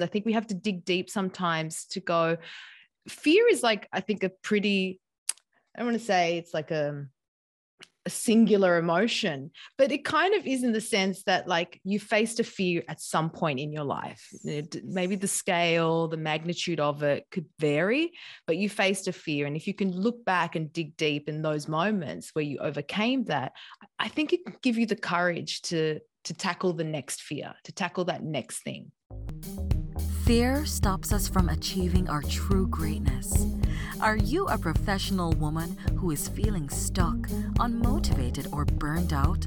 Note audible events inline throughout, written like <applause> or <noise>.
I think we have to dig deep sometimes to go. Fear is like, I think, a pretty, I don't want to say it's like a, a singular emotion, but it kind of is in the sense that like you faced a fear at some point in your life. Maybe the scale, the magnitude of it could vary, but you faced a fear. And if you can look back and dig deep in those moments where you overcame that, I think it can give you the courage to to tackle the next fear, to tackle that next thing. Fear stops us from achieving our true greatness. Are you a professional woman who is feeling stuck, unmotivated, or burned out?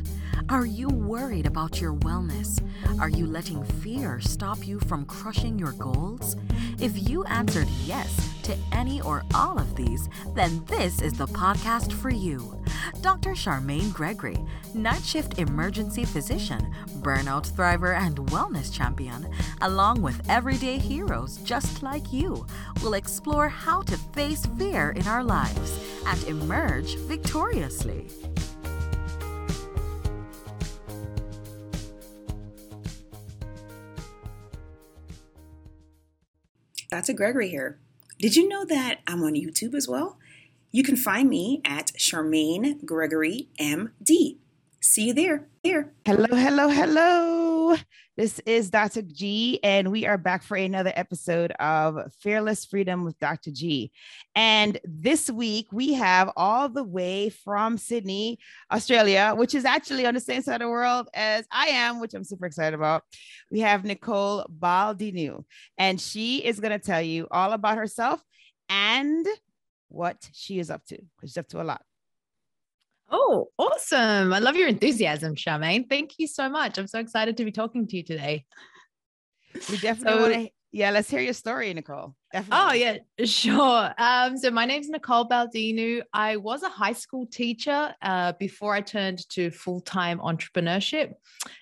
Are you worried about your wellness? Are you letting fear stop you from crushing your goals? If you answered yes to any or all of these, then this is the podcast for you. Dr. Charmaine Gregory, night shift emergency physician, burnout thriver, and wellness champion, along with everyday heroes just like you, will explore how to face fear in our lives and emerge victoriously. That's a Gregory here. Did you know that I'm on YouTube as well? You can find me at Charmaine Gregory MD. See you there. Here. Hello, hello, hello. This is Dr. G, and we are back for another episode of Fearless Freedom with Dr. G. And this week we have all the way from Sydney, Australia, which is actually on the same side of the world as I am, which I'm super excited about. We have Nicole Baldinu, and she is going to tell you all about herself and what she is up to. She's up to a lot. Oh, awesome. I love your enthusiasm, Charmaine. Thank you so much. I'm so excited to be talking to you today. We definitely so, want to, yeah, let's hear your story, Nicole. Definitely. Oh, yeah, <laughs> sure. Um, so my name is Nicole Baldinu. I was a high school teacher uh, before I turned to full-time entrepreneurship.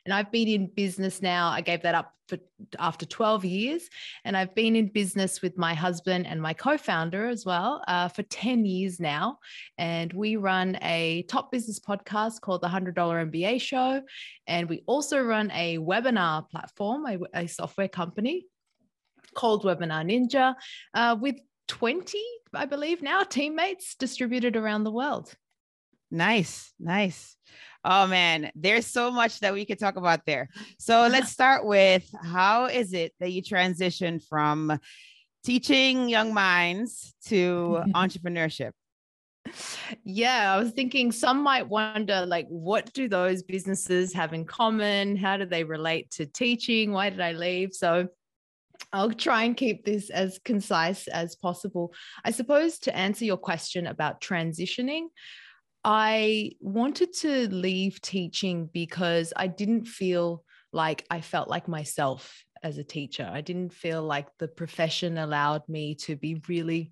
And I've been in business now. I gave that up for after 12 years. And I've been in business with my husband and my co-founder as well uh, for 10 years now. And we run a top business podcast called the $100 MBA Show. And we also run a webinar platform, a, a software company called Webinar Ninja uh, with 20, I believe now, teammates distributed around the world. Nice, nice. Oh man, there's so much that we could talk about there. So <laughs> let's start with how is it that you transition from teaching young minds to <laughs> entrepreneurship? Yeah, I was thinking some might wonder like what do those businesses have in common? How do they relate to teaching? Why did I leave? So I'll try and keep this as concise as possible. I suppose to answer your question about transitioning, I wanted to leave teaching because I didn't feel like I felt like myself as a teacher. I didn't feel like the profession allowed me to be really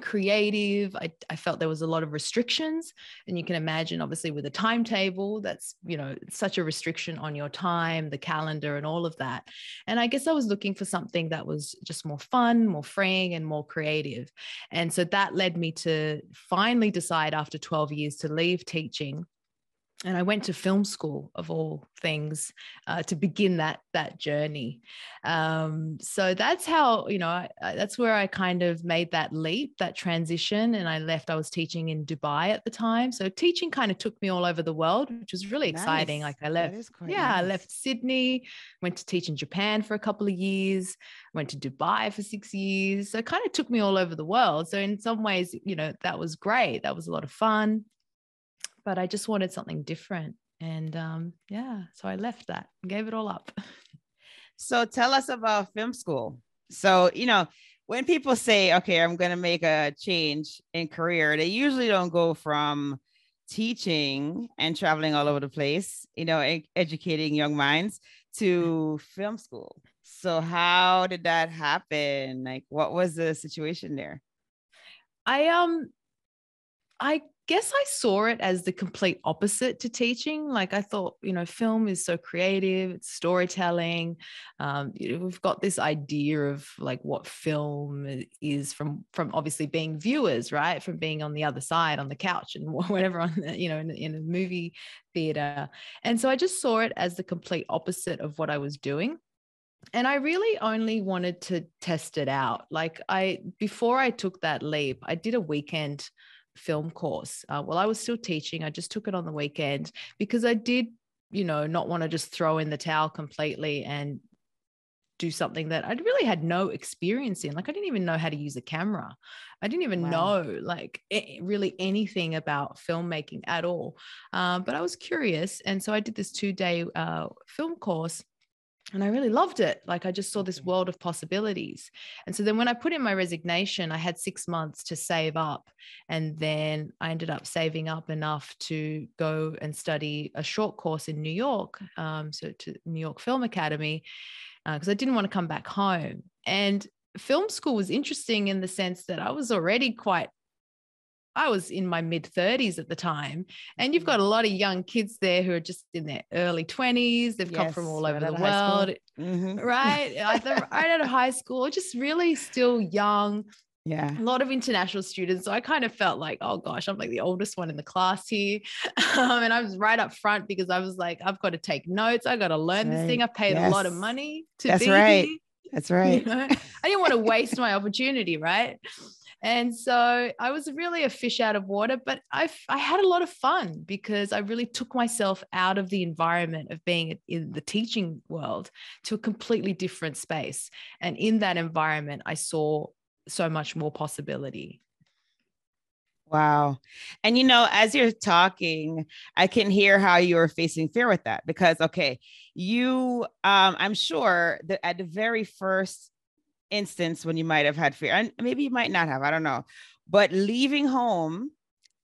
creative. I, I felt there was a lot of restrictions. And you can imagine, obviously, with a timetable, that's, you know, such a restriction on your time, the calendar, and all of that. And I guess I was looking for something that was just more fun, more freeing, and more creative. And so that led me to finally decide after 12 years to leave teaching and I went to film school of all things uh, to begin that that journey. Um, so that's how you know I, that's where I kind of made that leap, that transition, and I left. I was teaching in Dubai at the time, so teaching kind of took me all over the world, which was really nice. exciting. Like I left, yeah, nice. I left Sydney, went to teach in Japan for a couple of years, went to Dubai for six years. So it kind of took me all over the world. So in some ways, you know, that was great. That was a lot of fun but I just wanted something different. And um, yeah, so I left that and gave it all up. <laughs> So tell us about film school. So, you know, when people say, okay, I'm going to make a change in career, they usually don't go from teaching and traveling all over the place, you know, e- educating young minds to film school. So, how did that happen? Like, what was the situation there? I, um, I guess I saw it as the complete opposite to teaching. Like I thought, you know, film is so creative, it's storytelling. Um, you know, we've got this idea of like what film is from from obviously being viewers, right? From being on the other side on the couch and <laughs> whatever on the, you know in, in a movie theater. And so I just saw it as the complete opposite of what I was doing and I really only wanted to test it out. Like I, before I took that leap, I did a weekend film course. Uh, while I was still teaching, I just took it on the weekend because I did, you know, not want to just throw in the towel completely and do something that I really had no experience in. Like I didn't even know how to use a camera. I didn't even wow. know like really anything about filmmaking at all. Um, but I was curious, and so I did this two day uh, film course and I really loved it. Like I just saw this world of possibilities. And so then when I put in my resignation, I had six months to save up. And then I ended up saving up enough to go and study a short course in New York, um, so to New York Film Academy, because uh, I didn't want to come back home. And film school was interesting in the sense that I was already quite I was in my mid 30s at the time, and you've got mm-hmm. a lot of young kids there who are just in their early 20s. They've yes, come from all over the world, mm-hmm. right? <laughs> Right out of high school, just really still young. Yeah. A lot of international students. So I kind of felt like, oh gosh, I'm like the oldest one in the class here. <laughs> Um, and I was right up front because I was like, I've got to take notes. I got to learn That's this thing. I paid yes. a lot of money to That's be right. Here. That's <laughs> right. You know? I didn't want to waste my opportunity, right? And so I was really a fish out of water, but I, I had a lot of fun because I really took myself out of the environment of being in the teaching world to a completely different space. And in that environment, I saw so much more possibility. Wow. And you know, as you're talking, I can hear how you're facing fear with that because okay, you um I'm sure that at the very first instance when you might have had fear, and maybe you might not have, I don't know, but leaving home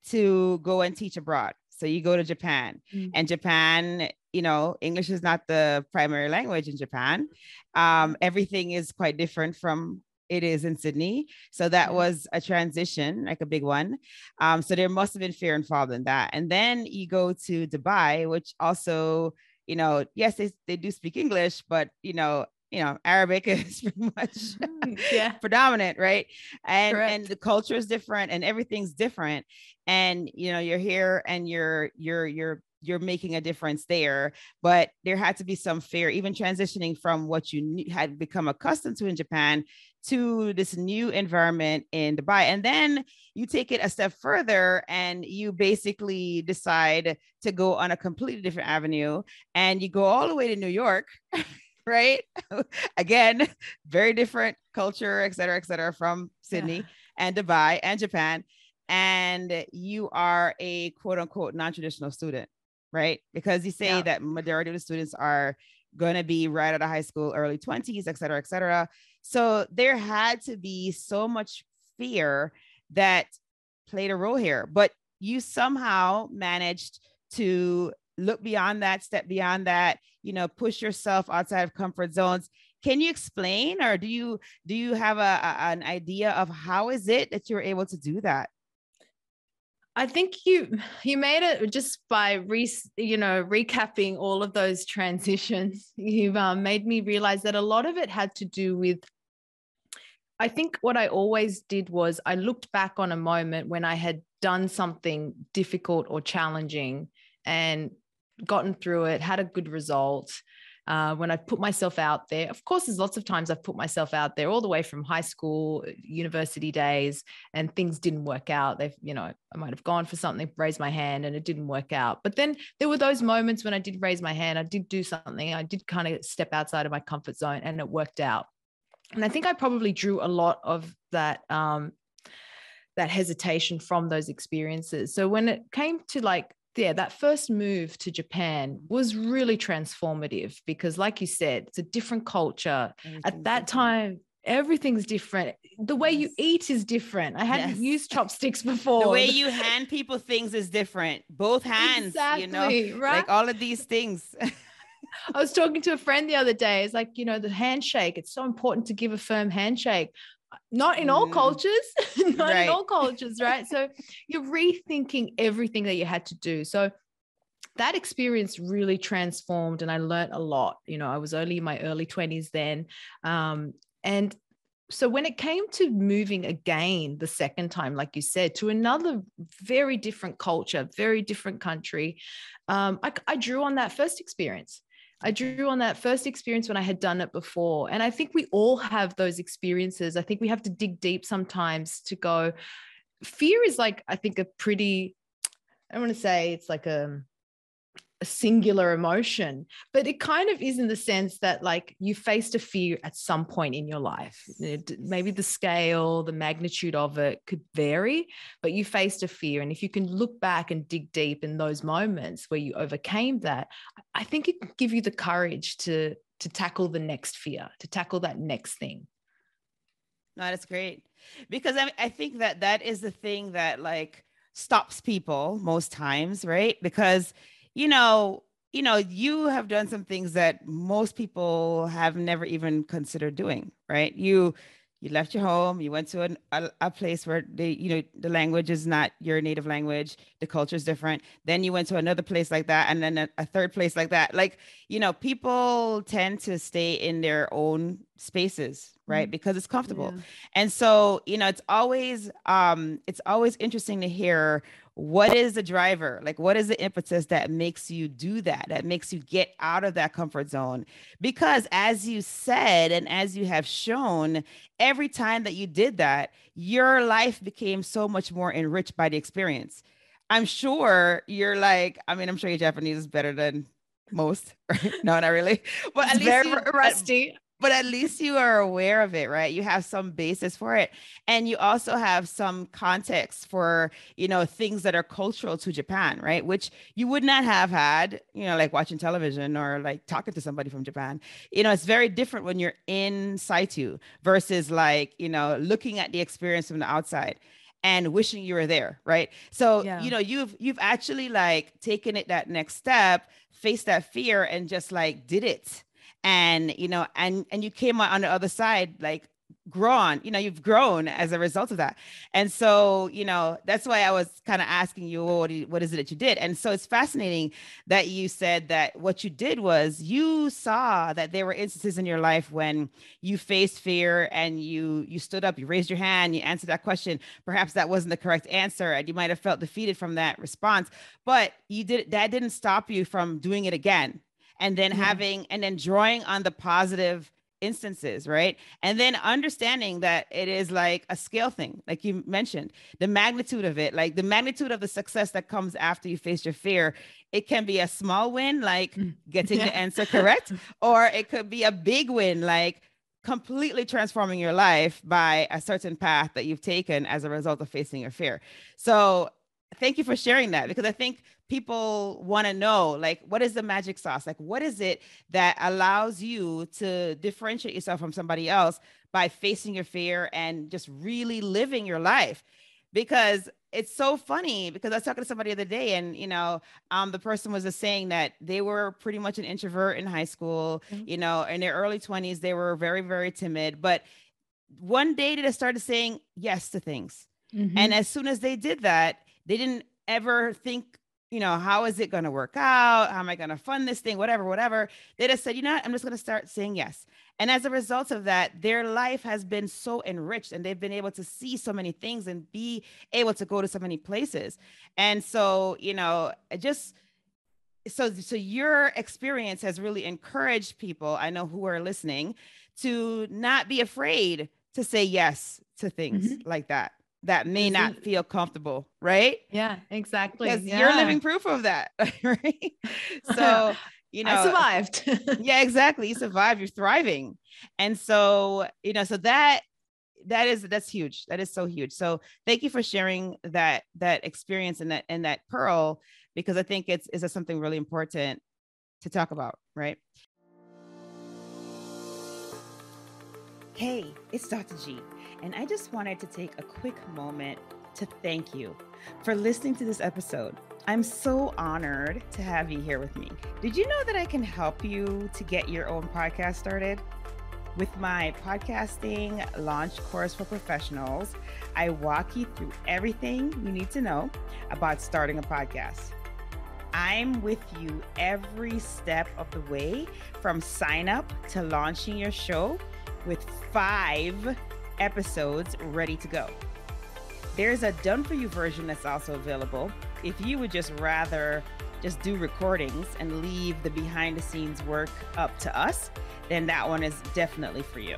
to go and teach abroad. So you go to Japan, mm-hmm. and Japan, you know, English is not the primary language in Japan. Um, everything is quite different from it is in Sydney. So that was a transition, like a big one. Um, so there must have been fear involved in that. And then you go to Dubai, which also, you know, yes, they, they do speak English, but you know, you know arabic <laughs> is pretty much mm, yeah. predominant right and Correct. and the culture is different and everything's different and you know you're here and you're you're you're you're making a difference there but there had to be some fear even transitioning from what you had become accustomed to in japan to this new environment in dubai and then you take it a step further and you basically decide to go on a completely different avenue and you go all the way to new york <laughs> right? <laughs> Again, very different culture, et cetera, et cetera, from Sydney yeah. and Dubai and Japan. And you are a quote unquote non traditional student, right? Because you say yeah. that majority of the students are going to be right out of high school, early 20s, et cetera, et cetera. So there had to be so much fear that played a role here, but you somehow managed to look beyond that, step beyond that, you know, push yourself outside of comfort zones. Can you explain or do you do you have a, a an idea of how is it that you're able to do that? I think you you made it just by re, you know recapping all of those transitions. <laughs> You've um, made me realize that a lot of it had to do with. I think what I always did was I looked back on a moment when I had done something difficult or challenging and gotten through it, had a good result. Uh, when I put myself out there, of course, there's lots of times I've put myself out there all the way from high school, university days, and things didn't work out. They've, you know, I might have gone for something, raised my hand, and it didn't work out. But then there were those moments when I did raise my hand, I did do something, I did kind of step outside of my comfort zone, and it worked out. And I think I probably drew a lot of that um, that hesitation from those experiences. So when it came to like yeah, that first move to Japan was really transformative because, like you said, it's a different culture. At that different. time, everything's different. The way yes. you eat is different. I hadn't yes. used <laughs> chopsticks before. The way <laughs> you hand people things is different. Both hands, exactly, you know, right? like all of these things. I was talking to a friend the other day. It's like, you know, the handshake, it's so important to give a firm handshake not in all mm. cultures <laughs> not right. in all <laughs> cultures right so you're rethinking everything that you had to do so that experience really transformed and i learned a lot you know i was only in my early 20s then um, and so when it came to moving again the second time like you said to another very different culture very different country um, I, I drew on that first experience I drew on that first experience when I had done it before. And I think we all have those experiences. I think we have to dig deep sometimes to go. Fear is like, I think, a pretty, I don't want to say it's like a, a singular emotion, but it kind of is in the sense that like you faced a fear at some point in your life. maybe the scale, the magnitude of it could vary, but you faced a fear. And if you can look back and dig deep in those moments where you overcame that, I think it can give you the courage to to tackle the next fear, to tackle that next thing. No, that's great. Because I, I think that that is the thing that like stops people most times, right? Because you know, you know, you have done some things that most people have never even considered doing, right? You you left your home, you went to an, a, a place where the you know the language is not your native language, the culture is different. Then you went to another place like that, and then a, a third place like that. Like you know, people tend to stay in their own spaces, right? Mm-hmm. Because it's comfortable. Yeah. And so, you know, it's always um it's always interesting to hear what is the driver? Like what is the impetus that makes you do that that makes you get out of that comfort zone? Because as you said and as you have shown every time that you did that your life became so much more enriched by the experience. I'm sure you're like i mean i'm sure your japanese is better than most. Right? <laughs> no not really. But it's at least very you, rusty but at least you are aware of it, right? You have some basis for it. And you also have some context for, you know, things that are cultural to Japan, right? Which you would not have had, you know, like watching television or like talking to somebody from Japan. You know, it's very different when you're in situ versus like, you know, looking at the experience from the outside and wishing you were there right so yeah. you know you've you've actually like taken it that next step faced that fear and just like did it and you know and and you came out on the other side like grown you know you've grown as a result of that. And so you know that's why i was kind of asking you well, what, you, what is it that you did? And so it's fascinating that you said that what you did was you saw that there were instances in your life when you faced fear and you you stood up you raised your hand you answered that question. Perhaps that wasn't the correct answer and you might have felt defeated from that response but you did that didn't stop you from doing it again and then yeah. having and then drawing on the positive instances, right? And then understanding that it is like a scale thing, like you mentioned, the magnitude of it, like the magnitude of the success that comes after you face your fear. It can be a small win, like mm. getting yeah. the answer correct, <laughs> or it could be a big win, like completely transforming your life by a certain path that you've taken as a result of facing your fear. So thank you for sharing that because I think people want to know like what is the magic sauce like what is it that allows you to differentiate yourself from somebody else by facing your fear and just really living your life because it's so funny because I was talking to somebody the other day, and you know, um, the person was just saying that they were pretty much an introvert in high school. Mm-hmm. You know, in their early twenties, they were very, very timid. But one day they just started saying yes to things, mm-hmm. and as soon as they did that, they didn't ever think you know, how is it going to work out? How am I going to fund this thing? Whatever, whatever. They just said, you know what? I'm just going to start saying yes. And as a result of that, their life has been so enriched and they've been able to see so many things and be able to go to so many places. And so, you know, just so so your experience has really encouraged people I know who are listening to not be afraid to say yes to things mm-hmm. like that that may Isn't, not feel comfortable, right? Yeah, exactly. Because yeah. you're living proof of that, <laughs> right? So, <laughs> you know, I survived. <laughs> yeah, exactly. You survived, you're thriving. And so, you know, so that that is that's huge. That is so huge. So thank you for sharing that that experience and that and that pearl because I think it's is something really important to talk about, right? Hey, it's Dr. G and I just wanted to take a quick moment to thank you for listening to this episode. I'm so honored to have you here with me. Did you know that I can help you to get your own podcast started? With my podcasting launch course for professionals, I walk you through everything you need to know about starting a podcast. I'm with you every step of the way from sign up to launching your show with five episodes ready to go. There's a done for you version that's also available if you would just rather just do recordings and leave the behind the scenes work up to us, then that one is definitely for you.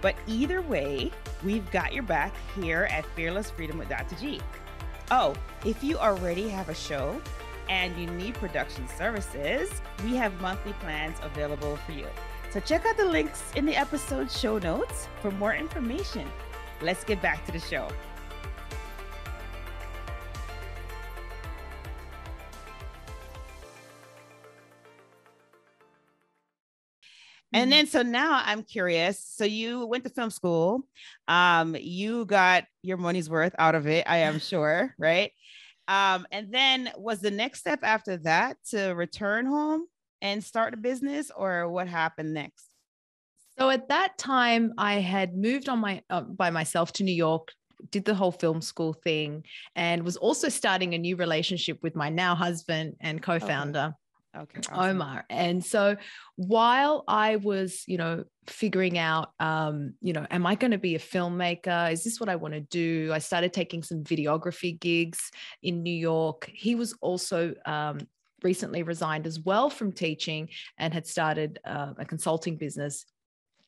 But either way, we've got your back here at Fearless Freedom with Dr. G. Oh, if you already have a show and you need production services, we have monthly plans available for you. So check out the links in the episode show notes for more information. Let's get back to the show. And mm-hmm. then so now I'm curious. So you went to film school. Um, you got your money's worth out of it, I am <laughs> sure, right? Um, and then was the next step after that to return home and start a business, or what happened next? So at that time, I had moved on my uh, by myself to New York, did the whole film school thing, and was also starting a new relationship with my now husband and co-founder. Okay. Okay. Awesome. Omar. And so while I was, you know, figuring out, um, you know, am I going to be a filmmaker? Is this what I want to do? I started taking some videography gigs in New York. He was also um, recently resigned as well from teaching and had started uh, a consulting business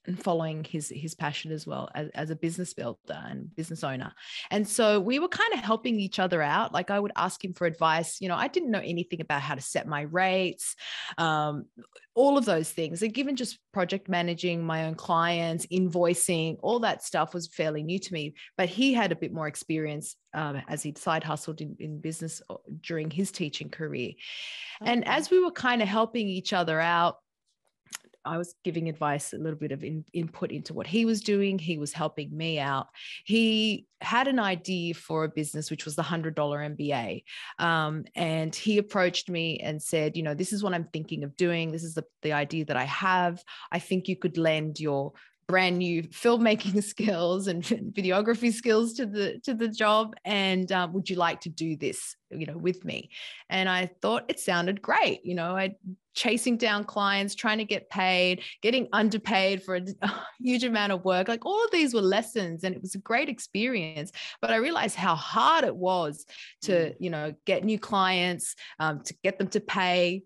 and following his his passion as well as, as a business builder and business owner. And so we were kind of helping each other out like i would ask him for advice you know i didn't know anything about how to set my rates um, all of those things. And given just project managing my own clients invoicing all that stuff was fairly new to me but he had a bit more experience um, as he'd side hustled in, in business uh, during his teaching career. Okay. and as we were kind of helping each other out I was giving advice, a little bit of in, input into what he was doing. He was helping me out. He had an idea for a business, which was the $100 MBA. Um, and he approached me and said, you know, this is what I'm thinking of doing. This is the, the idea that I have. I think you could lend your brand new filmmaking <laughs> skills and <laughs> videography skills to the to the job and um, would you like to do this you know with me and i thought it sounded great you know i chasing down clients trying to get paid getting underpaid for <laughs> a, huge amount of work like all of these were lessons and it was a great experience but i realized how hard it was to mm. you know get new clients um, to get them to pay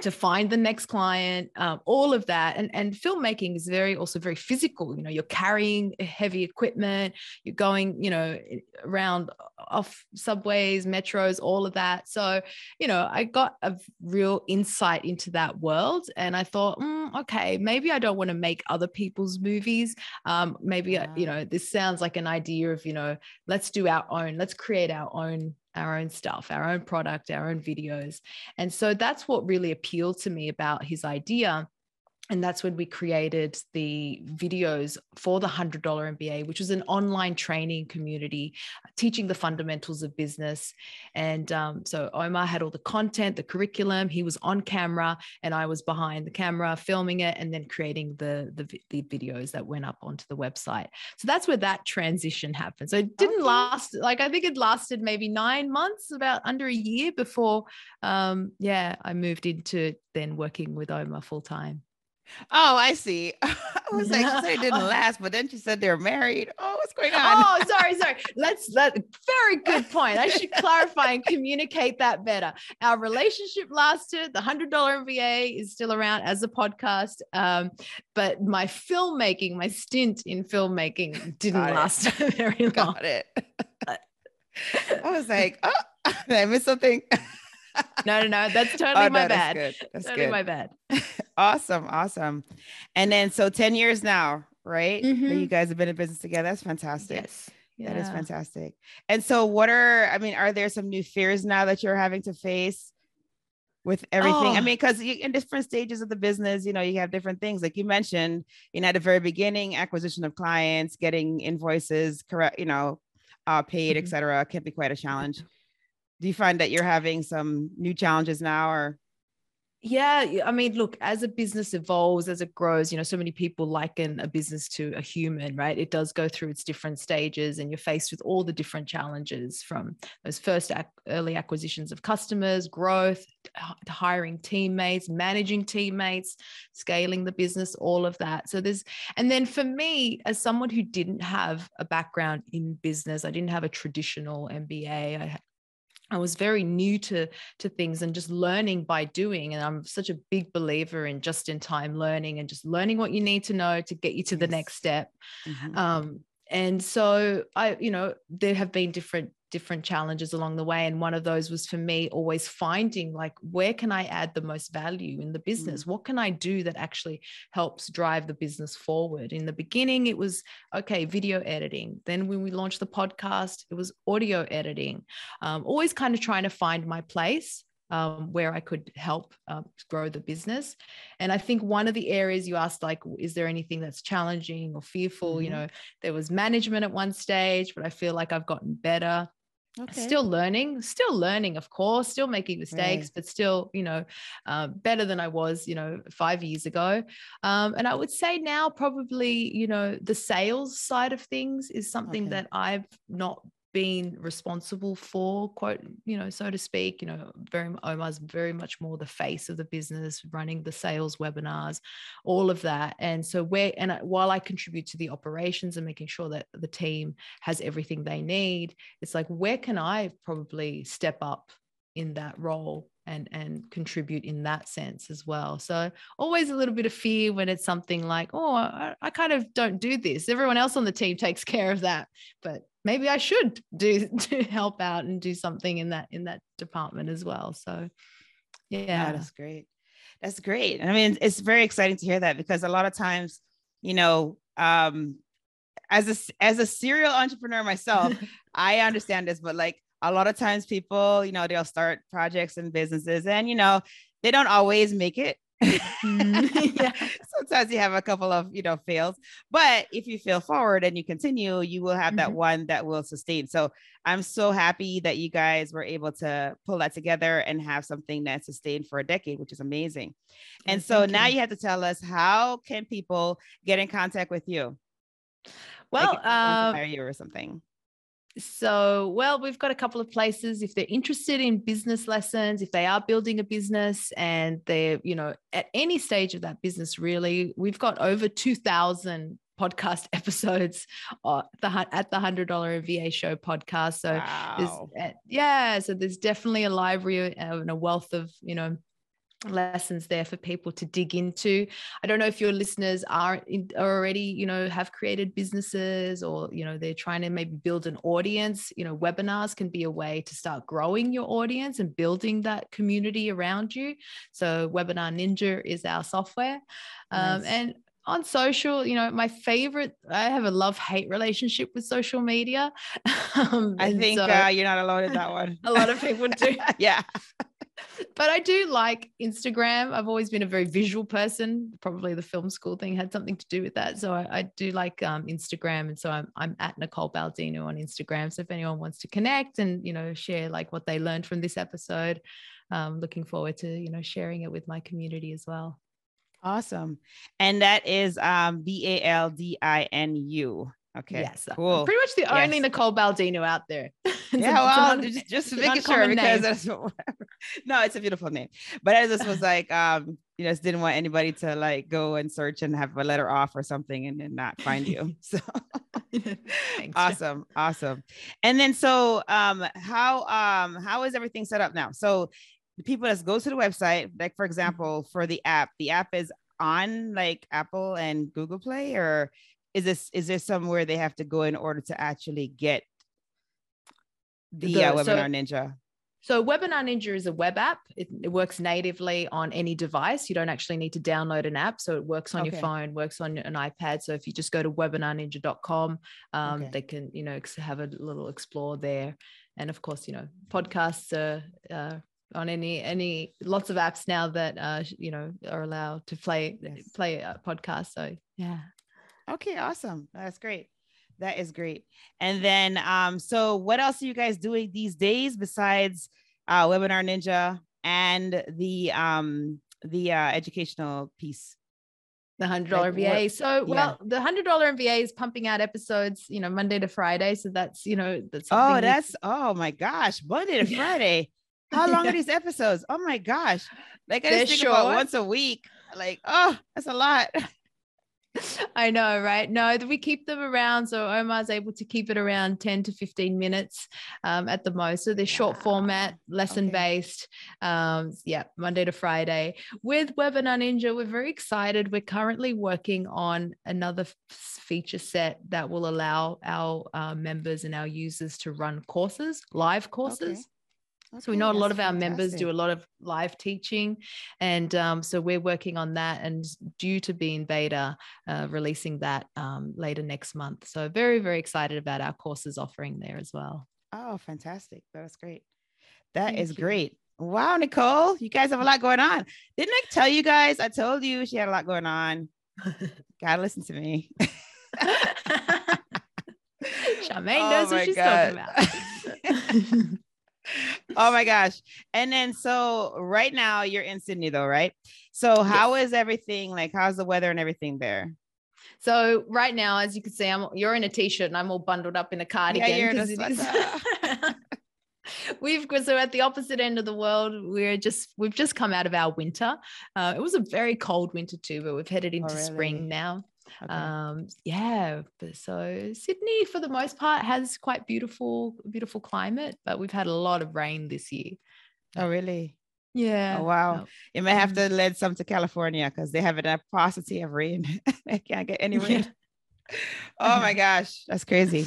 to find the next client um, all of that. And and filmmaking is very also very physical you know you're carrying heavy equipment you're going you know around off subways metros all of that. So you know i got a real insight into that world and i thought mm, okay maybe i don't want to make other people's movies. Um, maybe yeah. you know this sounds like an idea of you know let's do our own let's create our own our own stuff, our own product, our own videos. And so that's what really appealed to me about his idea and that's when we created the videos for the $100 MBA, which was an online training community teaching the fundamentals of business. And um, so Omar had all the content, the curriculum. He was on camera, and I was behind the camera filming it and then creating the, the, the videos that went up onto the website. So that's where that transition happened. So it didn't okay. last, like, I think it lasted maybe nine months, about under a year before, um, yeah, I moved into then working with Omar full time. Oh, I see. <laughs> I was like, she said it didn't <laughs> last, but then she said they're married. Oh, what's going on? Oh, <laughs> sorry, sorry. Let's let very good point. I should clarify and communicate that better. Our relationship lasted. The hundred dollar MBA is still around as a podcast, um, but my filmmaking, my stint in filmmaking, didn't last very long. Got it. I was like, oh, did I miss something? No, no, no. That's <laughs> totally oh, no, my bad. That's, good. that's totally good. my bad. <laughs> awesome. Awesome. And then so 10 years now, right? Mm-hmm. You guys have been in business together. That's fantastic. Yes. Yeah. That is fantastic. And so what are, I mean, are there some new fears now that you're having to face? with everything. Oh. I mean, because in different stages of the business, you know, you have different things. Like you mentioned, you know, at the very beginning, acquisition of clients, getting invoices correct, you know, uh, paid, mm-hmm. etc., can be quite a challenge do you find that you're having some new challenges now or? Yeah i mean look as a business evolves as it grows you know so many people liken a business to a human right? It does go through its different stages and you're faced with all the different challenges from those first ac- early acquisitions of customers growth hiring teammates managing teammates scaling the business all of that. So there's and then for me as someone who didn't have a background in business i didn't have a traditional mba i I was very new to to things and just learning by doing. And I'm such a big believer in just in time learning and just learning what you need to know to get you to the next step. Mm-hmm. Um, and so I, you know, there have been different different challenges along the way and one of those was for me always finding like where can i add the most value in the business mm. what can i do that actually helps drive the business forward in the beginning it was okay video editing then when we launched the podcast it was audio editing um, always kind of trying to find my place um, where I could help uh, grow the business. And I think one of the areas you asked, like, is there anything that's challenging or fearful? Mm-hmm. You know, there was management at one stage, but I feel like I've gotten better. Okay. Still learning, still learning, of course, still making mistakes, right. but still, you know, uh, better than I was, you know, five years ago. Um, and I would say now, probably, you know, the sales side of things is something okay. that I've not been responsible for quote you know so to speak you know very omar's very much more the face of the business running the sales webinars all of that. And so where and while i contribute to the operations and making sure that the team has everything they need it's like where can i probably step up in that role and and contribute in that sense as well so always a little bit of fear when it's something like oh I, I, kind of don't do this everyone else on the team <laughs> takes care of that but maybe I should do <laughs> to help out and do something in that in that department as well. So yeah, yeah that's great. That's great. I mean, it's very exciting to hear that because a lot of times, you know, um, as a as a serial entrepreneur myself, <laughs> I understand this, but like a lot of times people, you know, they'll start projects and businesses and you know, they don't always make it Mm-hmm. <laughs> yeah. <laughs> Sometimes you have a couple of, you know, fails, but if you fail forward and you continue, you will have mm-hmm. that one that will sustain. So I'm so happy that you guys were able to pull that together and have something that sustained for a decade, which is amazing. And so you. now you have to tell us how can people get in contact with you? Well, like um, hire you or something. So, well, we've got a couple of places. If they're interested in business lessons, if they are building a business and they're, you know, at any stage of that business, really, we've got over 2,000 podcast <laughs> episodes uh, at the hundred dollar MBA show podcast. So, wow. yeah, so there's definitely a library and a wealth of, you know, lessons there for people to dig into i don't know if your listeners are, in, are already you know have created businesses or you know they're trying to maybe build an audience you know webinars can be a way to start growing your audience and building that community around you so webinar ninja is our software um, and on social, you know, my favorite, I have a love hate relationship with social media. <laughs> Um, I think so, uh, you're not alone in that one. <laughs> a lot of people do. <laughs> yeah but I do like Instagram. I've always been a very visual person. Probably the film school thing had something to do with that. So I, I do like um, Instagram, and so I'm I'm at Nicole Baldinu on Instagram. So if anyone wants to connect and you know share like what they learned from this episode, um, looking forward to you know sharing it with my community as well. Awesome, and that is um, B A L D I N U. Okay. Yes. Cool. Pretty much the yes. only Nicole Baldinu out there. <laughs> yeah. Well, just, just making sure because that's <laughs> no, it's a beautiful name. But I just was like, um, you just didn't want anybody to like go and search and have a letter off or something and then not find you. <laughs> So awesome. Awesome. And then so um how um how is everything set up now? So the people that go to the website, like for example, for the app, the app is on like Apple and Google Play or is this is there somewhere they have to go in order to actually get the, the uh, webinar so, ninja? so webinar ninja is a web app. It, it, works natively on any device. You don't actually need to download an app. So it works on okay. your phone works on an ipad. So if you just go to webinarninja.com um, okay. they can you know have a little explore there. And of course you know podcasts are uh, on any any lots of apps now that uh you know are allowed to play yes. play a podcast so yeah Okay, awesome. That's great. That is great. And then, um, so what else are you guys doing these days besides uh, Webinar Ninja and the um, the uh, educational piece? The hundred dollar MBA. So, well, yeah. the hundred dollar MBA is pumping out episodes, you know, Monday to Friday. So that's, you know, that's oh, that's oh my gosh, Monday to <laughs> Friday. How long <laughs> yeah. are these episodes? Oh my gosh, like I just think short. about once a week. Like, oh, that's a lot. <laughs> <laughs> I know, right? No, we keep them around. So Omar's able to keep it around 10 to 15 minutes um, at the most. So they're short format, lesson okay. based. Um, yeah, Monday to Friday. With Webinar Ninja, we're very excited. We're currently working on another f- feature set that will allow our uh, members and our users to run courses, live courses. Okay. Okay, so we know a lot of our fantastic. members do a lot of live teaching, and um, so we're working on that. And due to being beta, uh, releasing that um, later next month. So very very excited about our courses offering there as well. Oh, fantastic! That's great. That Thank is you. great. Wow, Nicole, you guys have a lot going on. Didn't I tell you guys? I told you she had a lot going on. <laughs> Gotta listen to me. <laughs> <laughs> Charmaine oh knows what she's God. talking about oh my <laughs> gosh. And then so right now you're in Sydney though, right? So how yes. is everything like how's the weather and everything there? So right now, as you can see, I'm you're in a t-shirt and I'm all bundled up in a cardigan. Yeah, you're in a <laughs> we've so at the opposite end of the world we're just we've just come out of our winter uh, it was a very cold winter too but we've headed into oh, really? spring now Okay. Um, yeah, so Sydney for the most part has quite beautiful, beautiful climate, but we've had a lot of rain this year. Oh, really? Yeah. Oh, wow. Oh. You may have to mm-hmm. lead some to California because they have a paucity of rain. <laughs> they can't get any rain. Yeah. <laughs> oh my <laughs> gosh, that's crazy.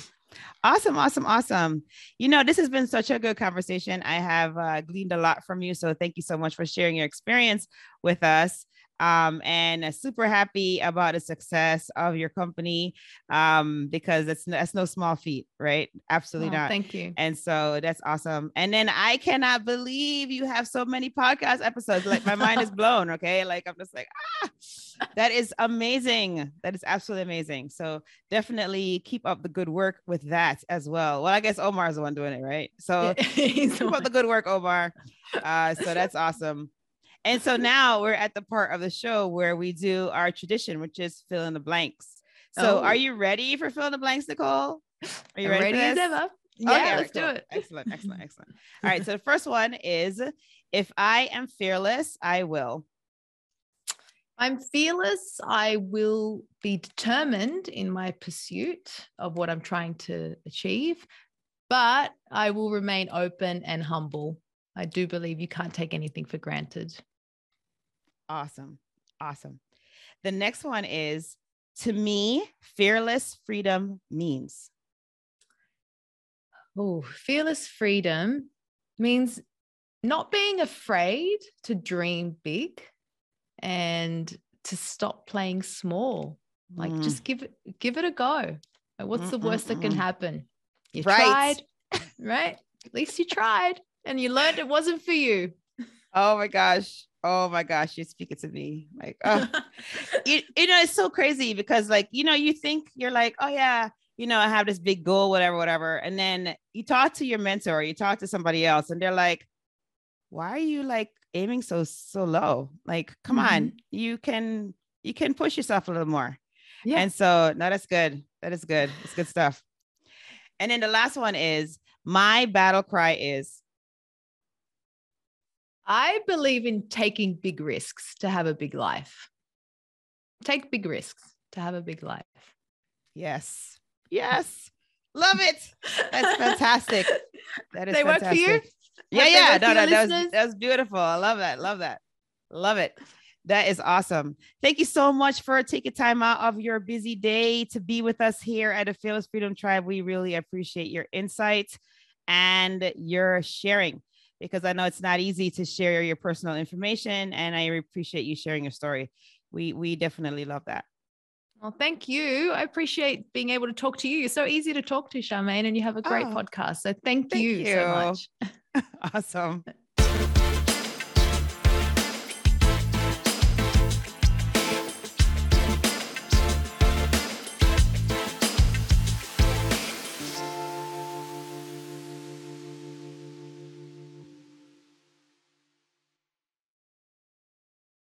Awesome, awesome, awesome. You know, this has been such a good conversation. I have uh, gleaned a lot from you. So thank you so much for sharing your experience with us um, and super happy about the success of your company um, because that's that's no small feat, right? Absolutely oh, not. Thank you. And so that's awesome. And then I cannot believe you have so many podcast episodes. Like my mind is <laughs> blown. Okay, like I'm just like ah, that is amazing. That is absolutely amazing. So definitely keep up the good work with that as well. Well, I guess Omar is the one doing it, right? So <laughs> keep up the good work, Omar. Uh, so <laughs> that's awesome. And so <laughs> now we're at the part of the show where we do our tradition, which is fill in the blanks. So oh. are you ready for fill in the blanks, Nicole? <laughs> Are you ready, ready ever? Yeah, okay, let's cool. do it. Excellent, excellent, <laughs> excellent. All right. So the first one is if I am fearless, I will. I'm fearless. I will be determined in my pursuit of what I'm trying to achieve, but I will remain open and humble. I do believe you can't take anything for granted. Awesome. Awesome. The next one is to me, fearless freedom means. Oh, fearless freedom means not being afraid to dream big and to stop playing small. Like mm. just give it give it a go. What's mm the worst that can happen? You right. tried, <laughs> right? At least you tried and you learned it wasn't for you. Oh my gosh. Oh my gosh, you're speaking to me. Like, <laughs> oh. you, you know, it's so crazy because, like, you know, you think you're like, oh, yeah, you know, I have this big goal, whatever, whatever. And then you talk to your mentor, you talk to somebody else, and they're like, why are you like aiming so, so low? Like, come mm-hmm. on, you can, you can push yourself a little more. Yeah. And so, no, that's good. That is good. It's good stuff. And then the last one is my battle cry is I believe in taking big risks to have a big life. Take big risks to have a big life. Yes. <laughs> Yes. Love it. That's fantastic. That is they fantastic. work for you? Yeah, yeah. No, no, that was, that was beautiful. I love that. Love that. Love it. That is awesome. Thank you so much for taking time out of your busy day to be with us here at the Fearless Freedom Tribe. We really appreciate your insight and your sharing because I know it's not easy to share your personal information and I appreciate you sharing your story. We we definitely love that. Well, thank you. I appreciate being able to talk to you. You're so easy to talk to, Charmaine, and you have a great oh, podcast. So thank, thank you, you so much. <laughs> awesome. <laughs>